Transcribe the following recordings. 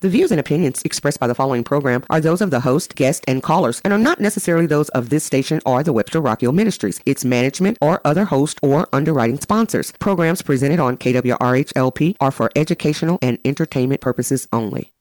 The views and opinions expressed by the following program are those of the host, guest, and callers and are not necessarily those of this station or the Webster Rockhill Ministries, its management, or other host or underwriting sponsors. Programs presented on KWRH-LP are for educational and entertainment purposes only.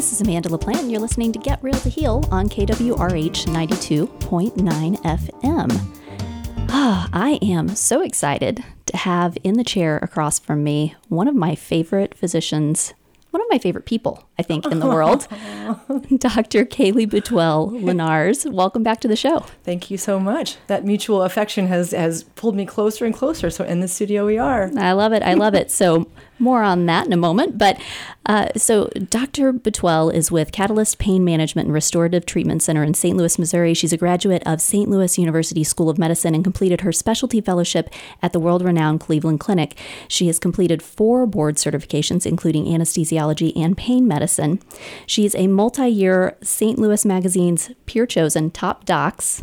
This is Amanda LaPlante, and you're listening to Get Real to Heal on KWRH 92.9 FM. Ah, I am so excited to have in the chair across from me one of my favorite physicians, one of my favorite people, I think, in the world, Dr. Kaylea Boutwell Lenarz. Welcome back to the show. Thank you so much. That mutual affection has has pulled me closer and closer. So in the studio we are. I love it. I love it. So more on that in a moment. But uh, so Dr. Boutwell is with Katalyst Pain Management and Restorative Treatment Center in St. Louis, Missouri. She's a graduate of St. Louis University School of Medicine and completed her specialty fellowship at the world renowned Cleveland Clinic. She has completed four board certifications, including anesthesiology and pain medicine. She's a multi year St. Louis Magazine's peer chosen top docs.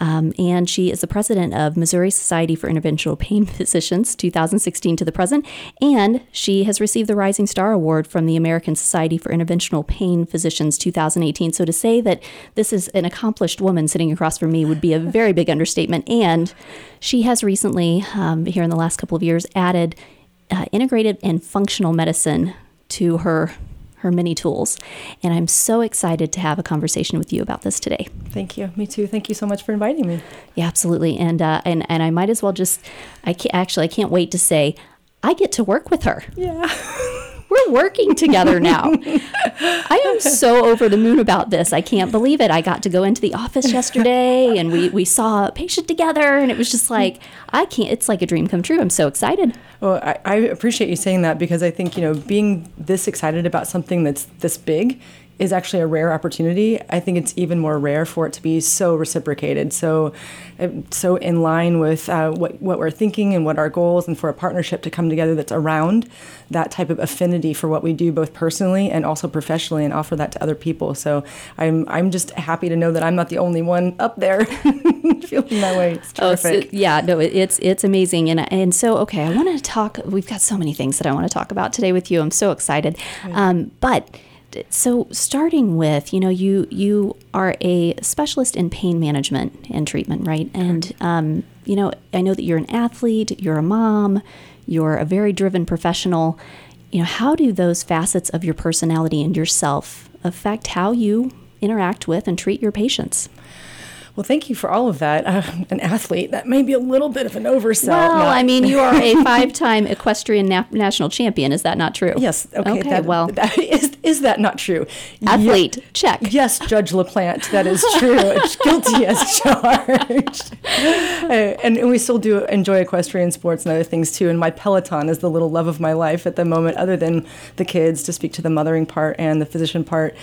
Um, and she is the president of Missouri Society for Interventional Pain Physicians 2016 to the present. And she has received the Rising Star Award from the American Society for Interventional Pain Physicians 2018. So to say that this is an accomplished woman sitting across from me would be a very big understatement. And she has recently, um, here in the last couple of years, added uh, and functional medicine to her her many tools. And I'm so excited to have a conversation with you about this today. Thank you. Me too. Thank you so much for inviting me. Yeah, absolutely. And uh, and and I might as well just I can't, actually I can't wait to say I get to work with her. Yeah. We're working together now. I am so over the moon about this. I can't believe it. I got to go into the office yesterday and we, we saw a patient together and it was just like, I can't, it's like a dream come true. I'm so excited. Well, I, I appreciate you saying that because I think, you know, being this excited about something that's this big is actually a rare opportunity. I think it's even more rare for it to be so reciprocated, so uh, so in line with uh, what what we're thinking and what our goals, and for a partnership to come together that's around that type of affinity for what we do, both personally and also professionally, and offer that to other people. So I'm I'm just happy to know that I'm not the only one up there feeling that way. It's terrific. Oh, so, yeah, no, it, it's it's amazing, and and so okay, I want to talk. We've got so many things that I want to talk about today with you. I'm so excited, um, but so starting with you know you you are a specialist in pain management and treatment right? And um, you know i know that you're an athlete you're a mom you're a very driven professional. You know how do those facets of your personality and yourself affect how you interact with and treat your patients well, thank you for all of that. Uh, an athlete, that may be a little bit of an oversight. Well. I mean, you are a five time equestrian na- national champion. Is that not true? Yes. Okay. okay that, well, that is, is that not true? Athlete, check. Yes, Judge LaPlante, that is true. Guilty as charged. Uh, and, and we still do enjoy equestrian sports and other things too. And my Peloton is the little love of my life at the moment, other than the kids, to speak to the mothering part and the physician part.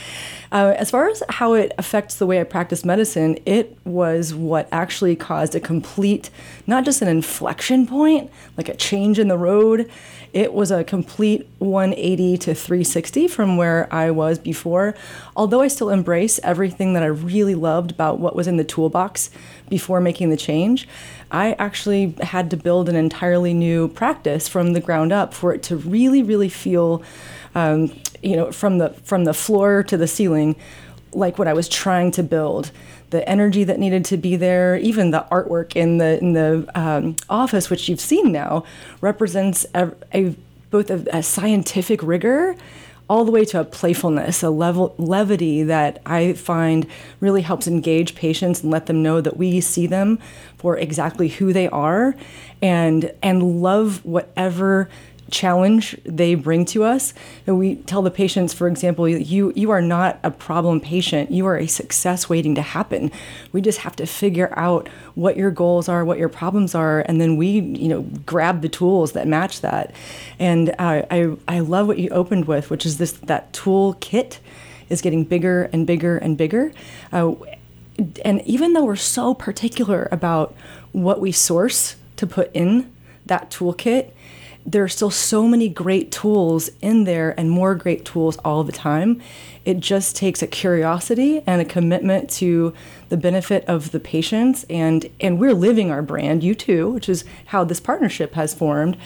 Uh, as far as how it affects the way I practice medicine, it was what actually caused a complete, not just an inflection point, like a change in the road. It was a complete 180 to 360 from where I was before. Although I still embrace everything that I really loved about what was in the toolbox before making the change, I actually had to build an entirely new practice from the ground up for it to really, really feel um, you know, from the from the floor to the ceiling, like what I was trying to build. The energy that needed to be there, even the artwork in the in the um, office, which you've seen now, represents a, a both a, a scientific rigor all the way to a playfulness, a level levity that I find really helps engage patients and let them know that we see them for exactly who they are and and love whatever challenge they bring to us. And we tell the patients, for example, you you are not a problem patient. You are a success waiting to happen. We just have to figure out what your goals are, what your problems are, and then we, you know, grab the tools that match that. And uh, I I love what you opened with, which is this that tool kit is getting bigger and bigger and bigger. Uh, and even though we're so particular about what we source to put in that toolkit, there are still so many great tools in there and more great tools all the time. It just takes a curiosity and a commitment to the benefit of the patients. And and we're living our brand you too which is how this partnership has formed.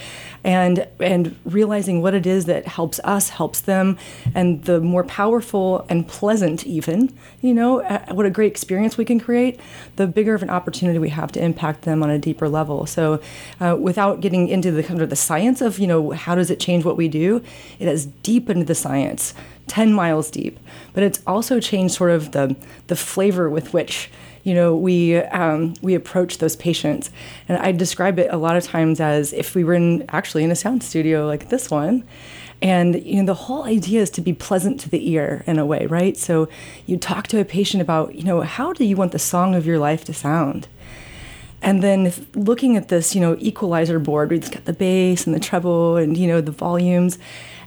And and realizing what it is that helps us helps them and the more powerful and pleasant even you know uh, what a great experience we can create the bigger of an opportunity we have to impact them on a deeper level. So uh, without getting into the kind of the science of you know how does it change what we do it has deepened the science 10 miles deep but it's also changed sort of the the flavor with which you know, we um, we approach those patients, and I describe it a lot of times as if we were in actually in a sound studio like this one, and you know the whole idea is to be pleasant to the ear in a way, right? So you talk to a patient about, you know, how do you want the song of your life to sound? And then looking at this, you know, equalizer board, it's got the bass and the treble and you know the volumes,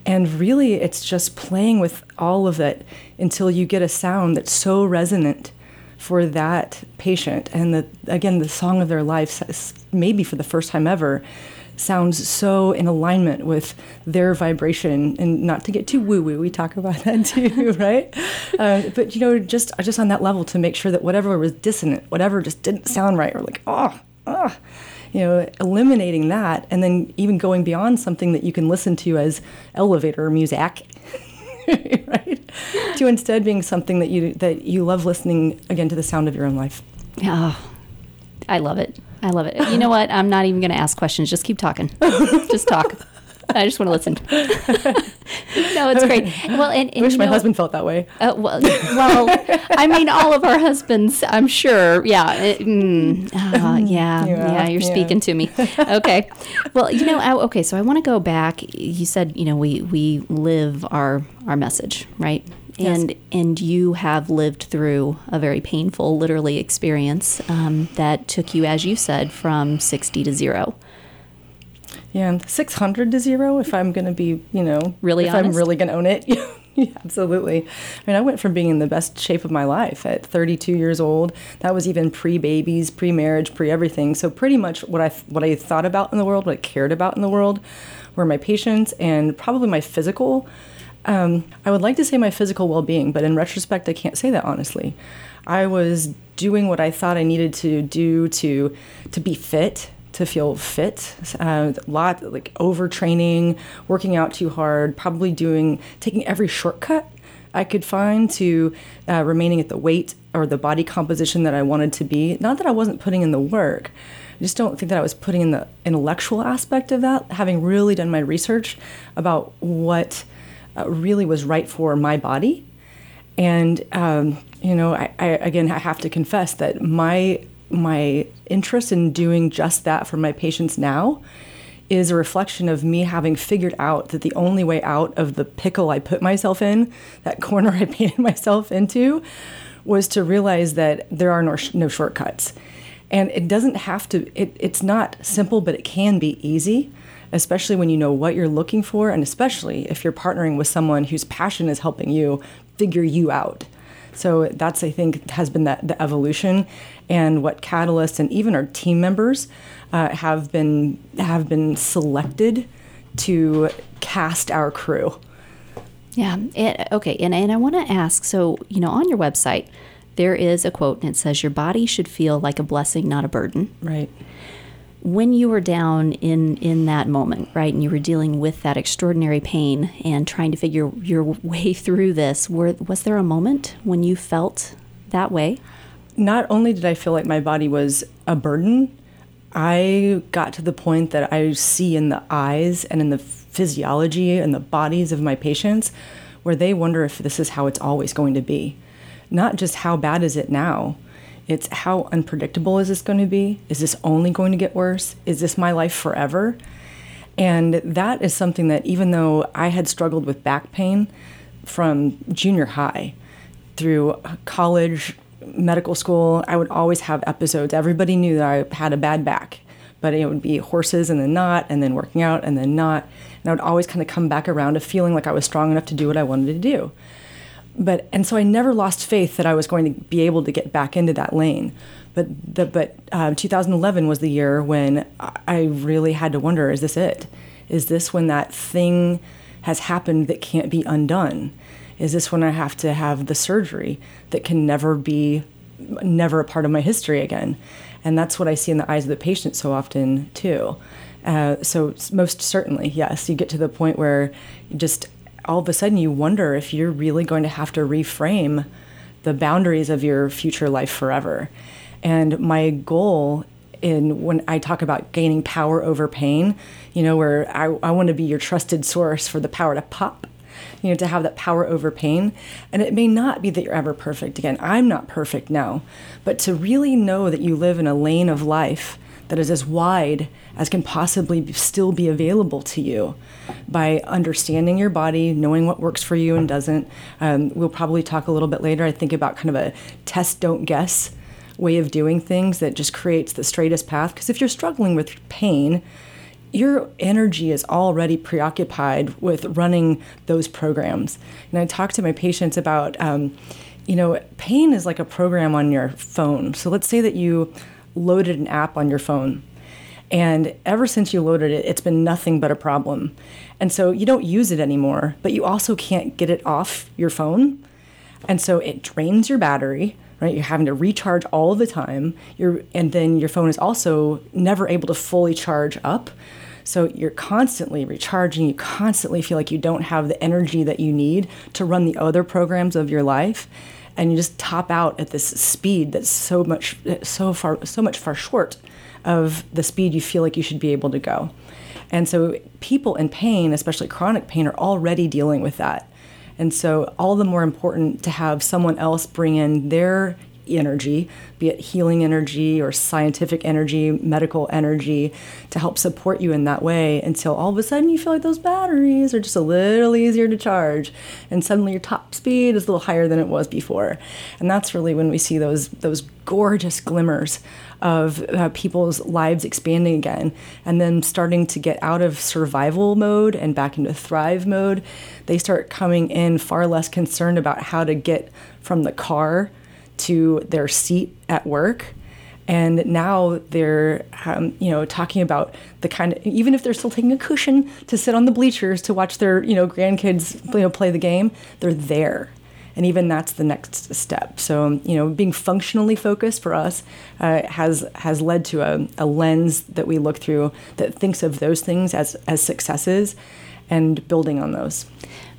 and really it's just playing with all of it until you get a sound that's so resonant for that patient. And the, again, the song of their life, maybe for the first time ever, sounds so in alignment with their vibration. And not to get too woo woo, we talk about that too, right? Uh, but you know, just just on that level to make sure that whatever was dissonant, whatever just didn't sound right, or like oh, oh you know, eliminating that, and then even going beyond something that you can listen to as elevator music, right? To instead being something that you that you love listening again to the sound of your own life. Yeah, oh, I love it. I love it. You know what? I'm not even going to ask questions. Just keep talking. Just talk. I just want to listen. no, it's great. Well, and, and I wish my know, husband felt that way. Uh, well, well, I mean, all of our husbands, I'm sure. Yeah, it, mm, uh, yeah, yeah, yeah, You're yeah. speaking to me. Okay. Well, you know, I, okay. So I want to go back. You said, you know, we we live our our message, right? and yes. and you have lived through a very painful, literally experience um, that took you, as you said, from sixty to zero. Yeah, 600 to zero if I'm going to be, you know, really if honest? I'm really going to own it. yeah, absolutely. I mean, I went from being in the best shape of my life at 32 years old. That was even pre-babies, pre-marriage, pre-everything. So pretty much what I what I thought about in the world, what I cared about in the world, were my patients and probably my physical. Um, I would like to say my physical well-being, but in retrospect, I can't say that honestly. I was doing what I thought I needed to do to to be fit to feel fit. Uh, a lot like overtraining, working out too hard, probably doing taking every shortcut I could find to uh, remaining at the weight or the body composition that I wanted to be. Not that I wasn't putting in the work. I just don't think that I was putting in the intellectual aspect of that, having really done my research about what uh, really was right for my body. And, um, you know, I, I, again, I have to confess that my my interest in doing just that for my patients now is a reflection of me having figured out that the only way out of the pickle I put myself in, that corner I painted myself into, was to realize that there are no, no shortcuts. And it doesn't have to, it, it's not simple, but it can be easy, especially when you know what you're looking for, and especially if you're partnering with someone whose passion is helping you figure you out. So that's I think has been that the evolution, and what Katalyst and even our team members uh, have been have been selected to cast our crew. Yeah. It, okay. And and I want to ask. So you know, on your website, there is a quote, and it says, "Your body should feel like a blessing, not a burden." Right when you were down in in that moment, right, and you were dealing with that extraordinary pain and trying to figure your way through this, were was there a moment when you felt that way? Not only did I feel like my body was a burden, I got to the point that I see in the eyes and in the physiology and the bodies of my patients where they wonder if this is how it's always going to be. Not just how bad is it now, it's how unpredictable is this going to be? Is this only going to get worse? Is this my life forever? And that is something that, even though I had struggled with back pain from junior high through college, medical school, I would always have episodes. Everybody knew that I had a bad back, but it would be horses and then not, and then working out and then not. And I would always kind of come back around to feeling like I was strong enough to do what I wanted to do but and so I never lost faith that I was going to be able to get back into that lane. But the, but uh, 2011 was the year when I really had to wonder: Is this it? Is this when that thing has happened that can't be undone? Is this when I have to have the surgery that can never be, never a part of my history again? And that's what I see in the eyes of the patient so often, too. Uh, so, most certainly, yes, you get to the point where just all of a sudden you wonder if you're really going to have to reframe the boundaries of your future life forever. And my goal in when I talk about gaining power over pain, you know, where I, I want to be your trusted source for the power to pop, you know, to have that power over pain. And it may not be that you're ever perfect. Again, I'm not perfect now, but to really know that you live in a lane of life that is as wide as can possibly still be available to you by understanding your body, knowing what works for you and doesn't. Um, we'll probably talk a little bit later, I think, about kind of a test, don't guess way of doing things that just creates the straightest path. Because if you're struggling with pain, your energy is already preoccupied with running those programs. And I talk to my patients about, um, you know, pain is like a program on your phone. So let's say that you loaded an app on your phone. And ever since you loaded it, it's been nothing but a problem. And so you don't use it anymore, but you also can't get it off your phone. And so it drains your battery, right? You're having to recharge all the time. You're, and then your phone is also never able to fully charge up. So you're constantly recharging. You constantly feel like you don't have the energy that you need to run the other programs of your life and you just top out at this speed that's so much so far so much far short of the speed you feel like you should be able to go. And so people in pain, especially chronic pain, are already dealing with that. And so all the more important to have someone else bring in their energy, be it healing energy or scientific energy, medical energy, to help support you in that way until all of a sudden you feel like those batteries are just a little easier to charge and suddenly your top speed is a little higher than it was before. And that's really when we see those those gorgeous glimmers of uh, people's lives expanding again and then starting to get out of survival mode and back into thrive mode. They start coming in far less concerned about how to get from the car to their seat at work. And now they're um, you know talking about the kind of even if they're still taking a cushion to sit on the bleachers to watch their you know grandkids you know play the game they're there. And even that's the next step. So you know being functionally focused for us uh, has has led to a, a lens that we look through that thinks of those things as as successes and building on those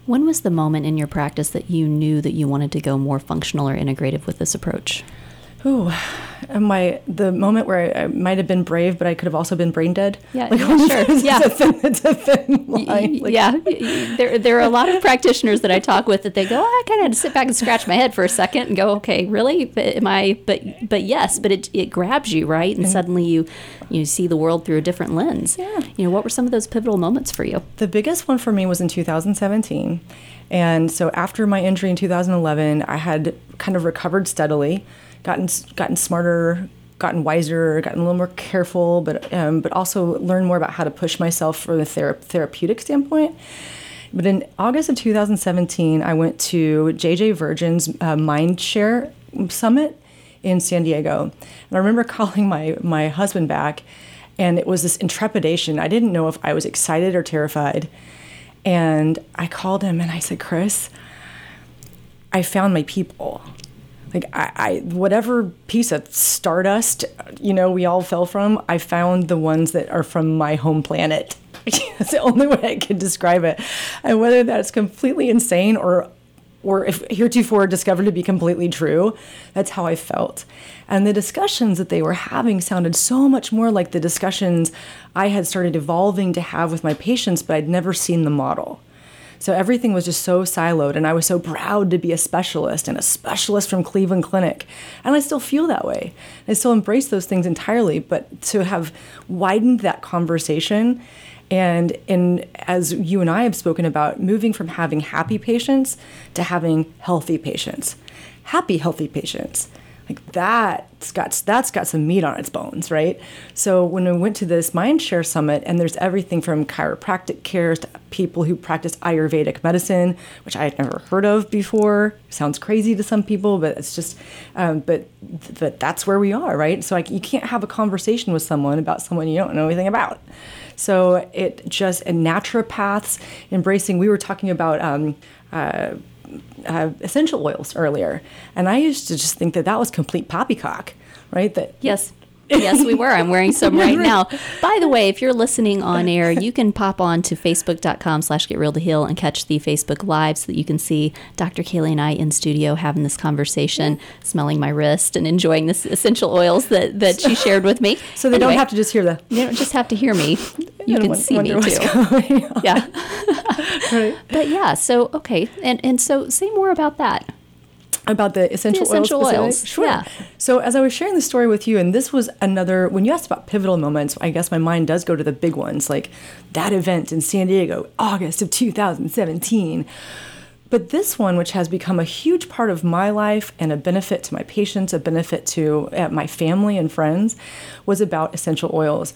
when was the moment in your practice that you knew that you wanted to go more functional or integrative with this approach? Ooh, my the moment where I, I might have been brave, but I could have also been brain dead. Yeah, like, yeah sure. yeah, it's a thin, it's a thin line. Like, yeah, there there are a lot of practitioners that I talk with that they go, oh, I kind of had to sit back and scratch my head for a second and go, okay, really? Am I? But but yes, but it it grabs you right, and mm-hmm. suddenly you you see the world through a different lens. Yeah. You know, what were some of those pivotal moments for you? The biggest one for me was in 2017. And so after my injury in 2011, I had kind of recovered steadily gotten gotten smarter, gotten wiser, gotten a little more careful, but um, but also learn more about how to push myself from a thera- therapeutic standpoint. But in August of 2017, I went to JJ Virgin's uh, Mindshare Summit in San Diego, and I remember calling my my husband back, and it was this intrepidation. I didn't know if I was excited or terrified, and I called him and I said, "Chris, I found my people." Like I, I, whatever piece of stardust you know we all fell from i found the ones that are from my home planet. That's the only way i can describe it. And whether that's completely insane or or if heretofore discovered to be completely true that's how i felt. And the discussions that they were having sounded so much more like the discussions i had started evolving to have with my patients but i'd never seen the model so everything was just so siloed, and I was so proud to be a specialist and a specialist from Cleveland Clinic. And I still feel that way. I still embrace those things entirely, but to have widened that conversation and as you and I have spoken about, moving from having happy patients to having healthy patients. Happy, healthy patients like that's got that's got some meat on its bones, right? So when we went to this Mindshare Summit, and there's everything from chiropractic care to people who practice Ayurvedic medicine, which I had never heard of before. Sounds crazy to some people, but it's just, um, but but that's where we are, right? So like you can't have a conversation with someone about someone you don't know anything about. So it just and naturopaths embracing. We were talking about. Um, uh, uh, essential oils earlier, and I used to just think that that was complete poppycock, right? That Yes. yes, we were. I'm wearing some right now. By the way, if you're listening on air, you can pop on to facebook.com slash get real to heal and catch the Facebook Live so that you can see Dr. Kaylea and I in studio having this conversation, smelling my wrist and enjoying this essential oils that, that she shared with me. so they Anyway, don't have to just hear the. you don't just have to hear me. You can see me too. Yeah. Right. But yeah, so okay. And and so say more about that. about the essential, essential oils. oils. Sure. yeah. So as I was sharing the story with you, and this was another when you asked about pivotal moments, I guess my mind does go to the big ones, like that event in San Diego, August of 2017. But this one, which has become a huge part of my life and a benefit to my patients, a benefit to uh, my family and friends, was about essential oils.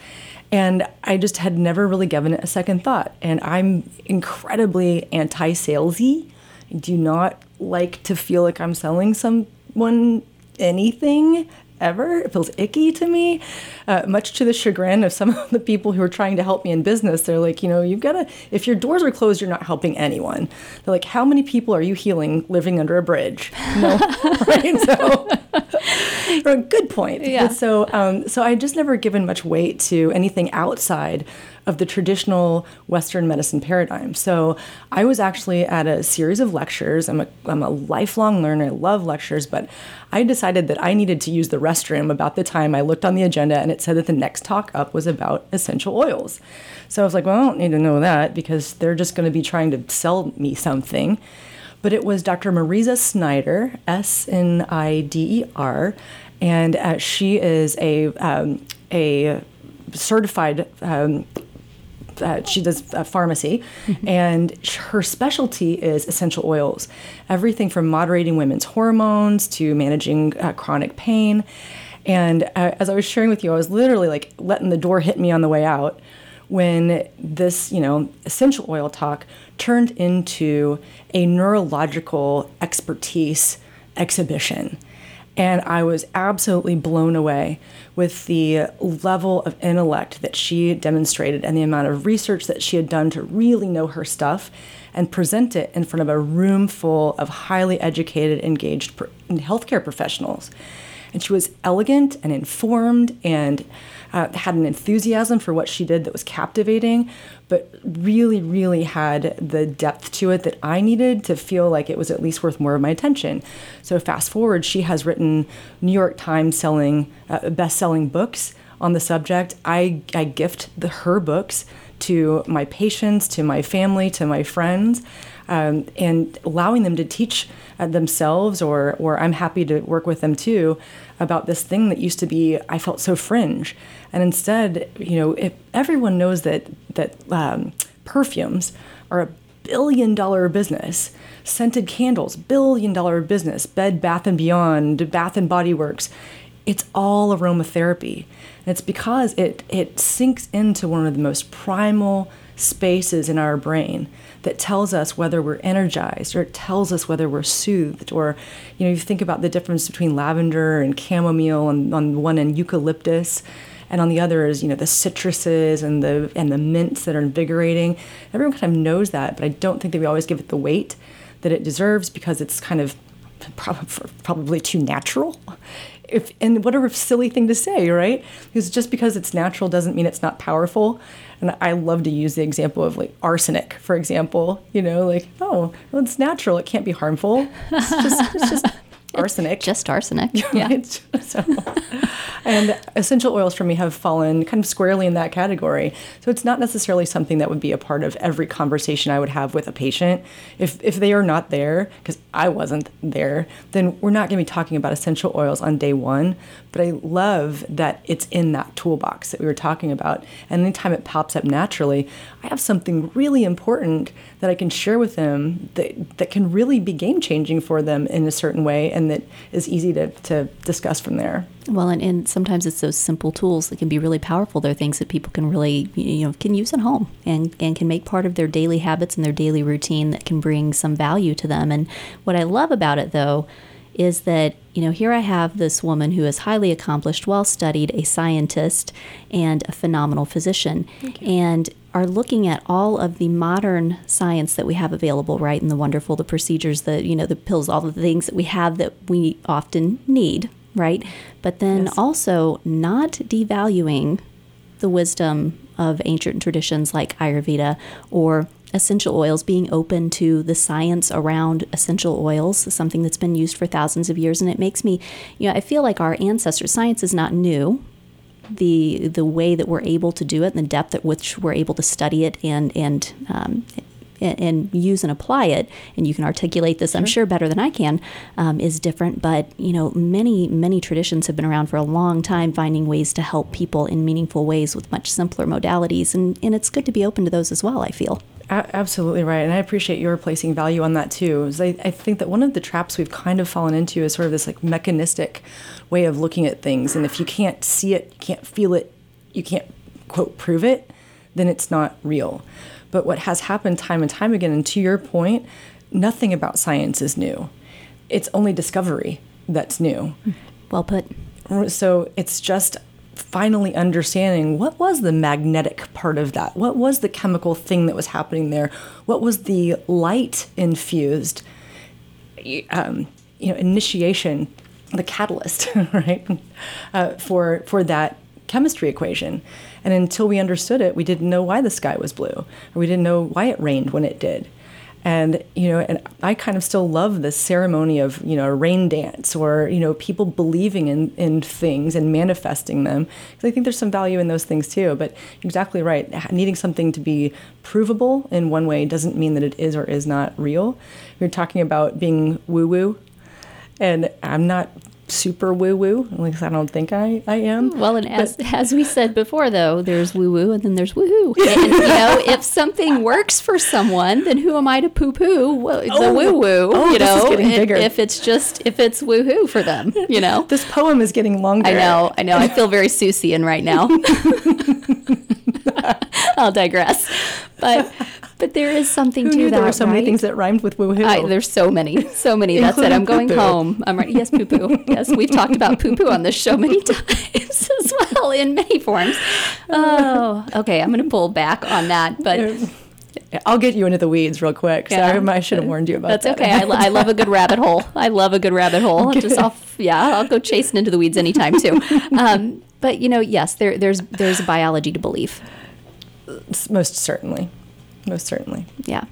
And I just had never really given it a second thought. And I'm incredibly anti salesy. I do not like to feel like I'm selling someone anything ever. It feels icky to me, uh, much to the chagrin of some of the people who are trying to help me in business. They're like, you know, you've got to, if your doors are closed, you're not helping anyone. They're like, how many people are you healing living under a bridge? No, right? So, or a good point. Yeah. But so, um, so I just never given much weight to anything outside of the traditional Western medicine paradigm. So I was actually at a series of lectures. I'm a, I'm a lifelong learner. I love lectures, but I decided that I needed to use the restroom about the time I looked on the agenda and it said that the next talk up was about essential oils. So I was like, well, I don't need to know that because they're just going to be trying to sell me something but it was Dr. Mariza Snyder, S N I D E R, and uh, she is a um, a certified. Um, uh, she does uh, pharmacy, and her specialty is essential oils. Everything from moderating women's hormones to managing uh, chronic pain. And uh, as I was sharing with you, I was literally like letting the door hit me on the way out when this, you know, essential oil talk turned into a neurological expertise exhibition. And I was absolutely blown away with the level of intellect that she demonstrated and the amount of research that she had done to really know her stuff and present it in front of a room full of highly educated, engaged healthcare professionals. And she was elegant and informed and uh, had an enthusiasm for what she did that was captivating, but really, really had the depth to it that I needed to feel like it was at least worth more of my attention. So fast forward, she has written New York Times selling, uh, best-selling books on the subject. I, I gift the, her books to my patients, to my family, to my friends, um, and allowing them to teach uh, themselves, or or I'm happy to work with them too, about this thing that used to be I felt so fringe, and instead, you know, if everyone knows that that um, perfumes are a billion dollar business, scented candles, billion dollar business, Bed Bath and Beyond, Bath and Body Works, it's all aromatherapy. And it's because it, it sinks into one of the most primal spaces in our brain that tells us whether we're energized or it tells us whether we're soothed or you know you think about the difference between lavender and chamomile and on one end eucalyptus and on the other is you know the citruses and the and the mints that are invigorating. Everyone kind of knows that but i don't think that we always give it the weight that it deserves because it's kind of probably too natural if and what a silly thing to say right? Because just because it's natural doesn't mean it's not powerful. And i love to use the example of like arsenic for example you know like oh well, it's natural it can't be harmful. It's just it's just arsenic Just arsenic. Yeah. Right? So, and essential oils for me have fallen kind of squarely in that category. So it's not necessarily something that would be a part of every conversation I would have with a patient. If if they are not there, because I wasn't there, then we're not going to be talking about essential oils on day one. But I love that it's in that toolbox that we were talking about. And anytime it pops up naturally, I have something really important that I can share with them that, that can really be game changing for them in a certain way and that is easy to, to discuss from there. Well, and, and sometimes it's those simple tools that can be really powerful. They're things that people can really, you know, can use at home and, and can make part of their daily habits and their daily routine that can bring some value to them. And what I love about it, though, is that, you know, here I have this woman who is highly accomplished, well studied, a scientist, and a phenomenal physician. And are looking at all of the modern science that we have available, right? And the wonderful, the procedures, the you know, the pills, all the things that we have that we often need, right? But then Yes. also not devaluing the wisdom of ancient traditions like Ayurveda or essential oils, being open to the science around essential oils, something that's been used for thousands of years. And it makes me, you know, I feel like our ancestors, science is not new. The the way that we're able to do it and the depth at which we're able to study it and and um, and, and use and apply it, and you can articulate this, I'm sure, better than I can, um, is different. But you know, many many traditions have been around for a long time, finding ways to help people in meaningful ways with much simpler modalities, and and it's good to be open to those as well. I feel. A- absolutely right. And I appreciate your placing value on that too. I, I think that one of the traps we've kind of fallen into is sort of this like mechanistic way of looking at things. And if you can't see it, you can't feel it, you can't quote prove it, then it's not real. But what has happened time and time again, and to your point, nothing about science is new. It's only discovery that's new. Well put. So it's just finally understanding what was the magnetic part of that? What was the chemical thing that was happening there? What was the light infused, um, you know, initiation, the catalyst, right, uh, for for that chemistry equation? And until we understood it, we didn't know why the sky was blue, or we didn't know why it rained when it did. And you know, and I kind of still love this ceremony of you know a rain dance or you know people believing in in things and manifesting them because I think there's some value in those things too. But exactly right, needing something to be provable in one way doesn't mean that it is or is not real. You're talking about being woo woo, and I'm not super woo woo. At least I don't think I, I am. Well, and as as we said before, though, there's woo woo and then there's woohoo. And you know, if something works for someone, then who am I to poo poo the Oh, woo woo? oh, you this is know, getting bigger. if it's just if it's woohoo for them, you know. This poem is getting longer. I know, I know. I feel very Seussian right now. I'll digress, but but there is something to that. there were so many things that rhymed with woohoo? I, there's so many, so many. That's it. I'm going poo-poo. home. I'm right. Yes, poo poo. Yes, we've talked about poo poo on this show many times as well in many forms. Oh, okay. I'm going to pull back on that, but I'll get you into the weeds real quick. So Yeah. I, I should have warned you about that's that. That's okay. I, lo- I love a good rabbit hole. I love a good rabbit hole. I'll Just off, yeah, I'll go chasing into the weeds anytime too. Um, but you know, yes, there, there's there's biology to belief. Most certainly. Most certainly. Yeah.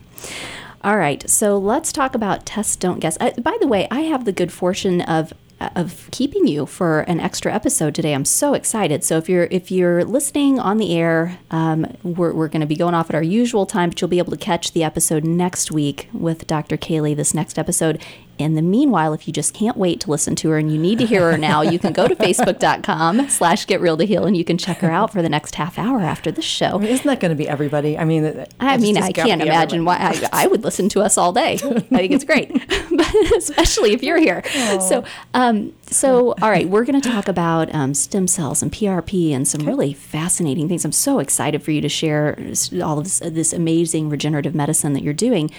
All right. So let's talk about test, don't guess. Uh, by the way, I have the good fortune of of keeping you for an extra episode today. I'm so excited. So if you're if you're listening on the air, um, we're, we're going to be going off at our usual time, but you'll be able to catch the episode next week with Dr. Kaylea. This next episode. In the meanwhile, if you just can't wait to listen to her and you need to hear her now, you can go to facebook.com slash get real to heal and you can check her out for the next half hour after the show. I mean, isn't that going to be everybody? I mean, I mean, I can't imagine everybody. why I, I would listen to us all day. I think it's great, but especially if you're here. So, um, so all right, we're going to talk about um, stem cells and PRP and some really fascinating things. I'm so excited for you to share all of this, this amazing regenerative medicine that you're doing.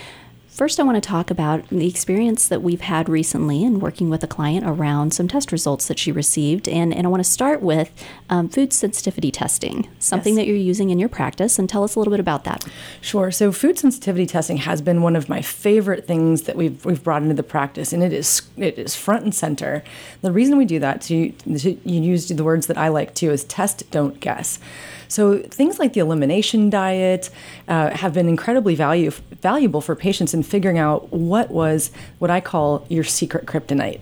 First, I want to talk about the experience that we've had recently in working with a client around some test results that she received. And, and I want to start with um, food sensitivity testing, something Yes. that you're using in your practice, and tell us a little bit about that. Sure. So food sensitivity testing has been one of my favorite things that we've we've brought into the practice, and it is it is front and center. The reason we do that, to, to you used the words that I like too, is test, don't guess. So things like the elimination diet uh, have been incredibly value, valuable for patients in figuring out what was what I call your secret kryptonite.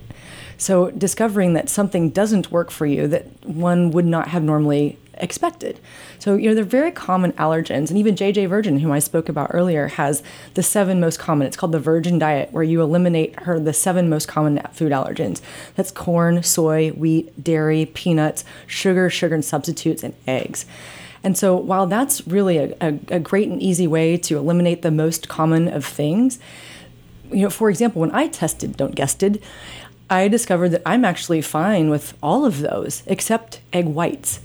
So discovering that something doesn't work for you that one would not have normally expected. So, you know, they're very common allergens. And even JJ Virgin, whom I spoke about earlier, has the seven most common. It's called the Virgin Diet, where you eliminate her the seven most common food allergens. That's corn, soy, wheat, dairy, peanuts, sugar, sugar and substitutes, and eggs. And so, while that's really a, a, a great and easy way to eliminate the most common of things, you know, for example, when I tested Don't Guested, I discovered that I'm actually fine with all of those except egg whites.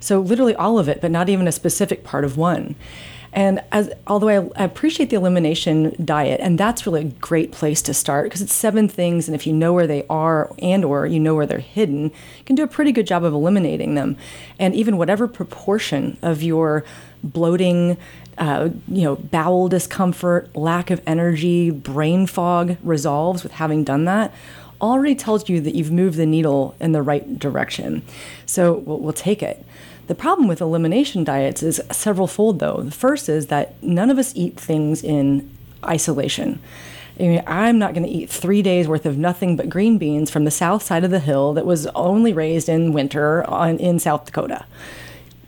So literally all of it, but not even a specific part of one. And as although I, appreciate the elimination diet, and that's really a great place to start because it's seven things, and if you know where they are and or you know where they're hidden, you can do a pretty good job of eliminating them. And even whatever proportion of your bloating, uh, you know, bowel discomfort, lack of energy, brain fog resolves with having done that already tells you that you've moved the needle in the right direction. So we'll, we'll take it. The problem with elimination diets is several fold, though. The first is that none of us eat things in isolation. I mean, I'm not going to eat three days worth of nothing but green beans from the south side of the hill that was only raised in winter on, in South Dakota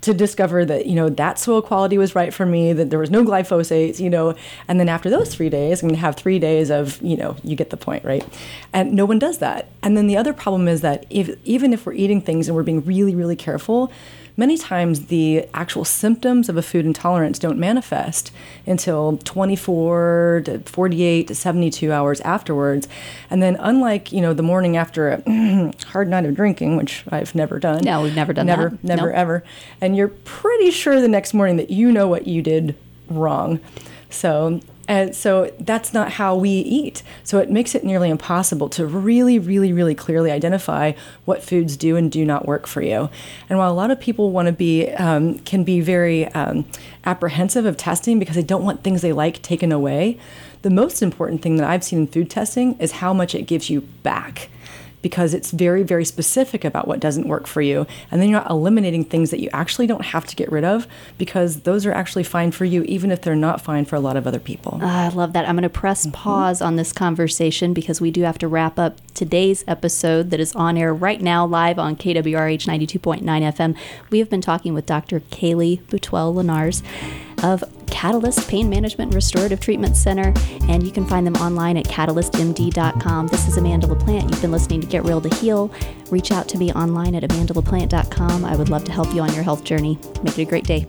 to discover that you know that soil quality was right for me that there was no glyphosates you know and then after those three days i'm going to have three days of you know you get the point right and no one does that and then the other problem is that if even if we're eating things and we're being really really careful many times the actual symptoms of a food intolerance don't manifest until 24 to 48 to 72 hours afterwards. And then, unlike you know the morning after a hard night of drinking, which I've never done. No, we've never done never, that. Never, Nope. ever. And you're pretty sure the next morning that you know what you did wrong. So and so that's not how we eat. So it makes it nearly impossible to really, really, really clearly identify what foods do and do not work for you. And while a lot of people want to be, um, can be very um, apprehensive of testing because they don't want things they like taken away, the most important thing that I've seen in food testing is how much it gives you back because it's very, very specific about what doesn't work for you. And then you're not eliminating things that you actually don't have to get rid of because those are actually fine for you, even if they're not fine for a lot of other people. Ah, I love that. I'm going to press pause on this conversation because we do have to wrap up today's episode that is on air right now, live on KWRH 92.9 FM. We have been talking with Dr. Kaylea Boutwell Lenarz of Katalyst Pain Management Restorative Treatment Center, and you can find them online at katalystmd.com. This is Amanda LaPlante. You've been listening to Get Real to Heal. Reach out to me online at amandalaplante.com. I would love to help you on your health journey. Make it a great day.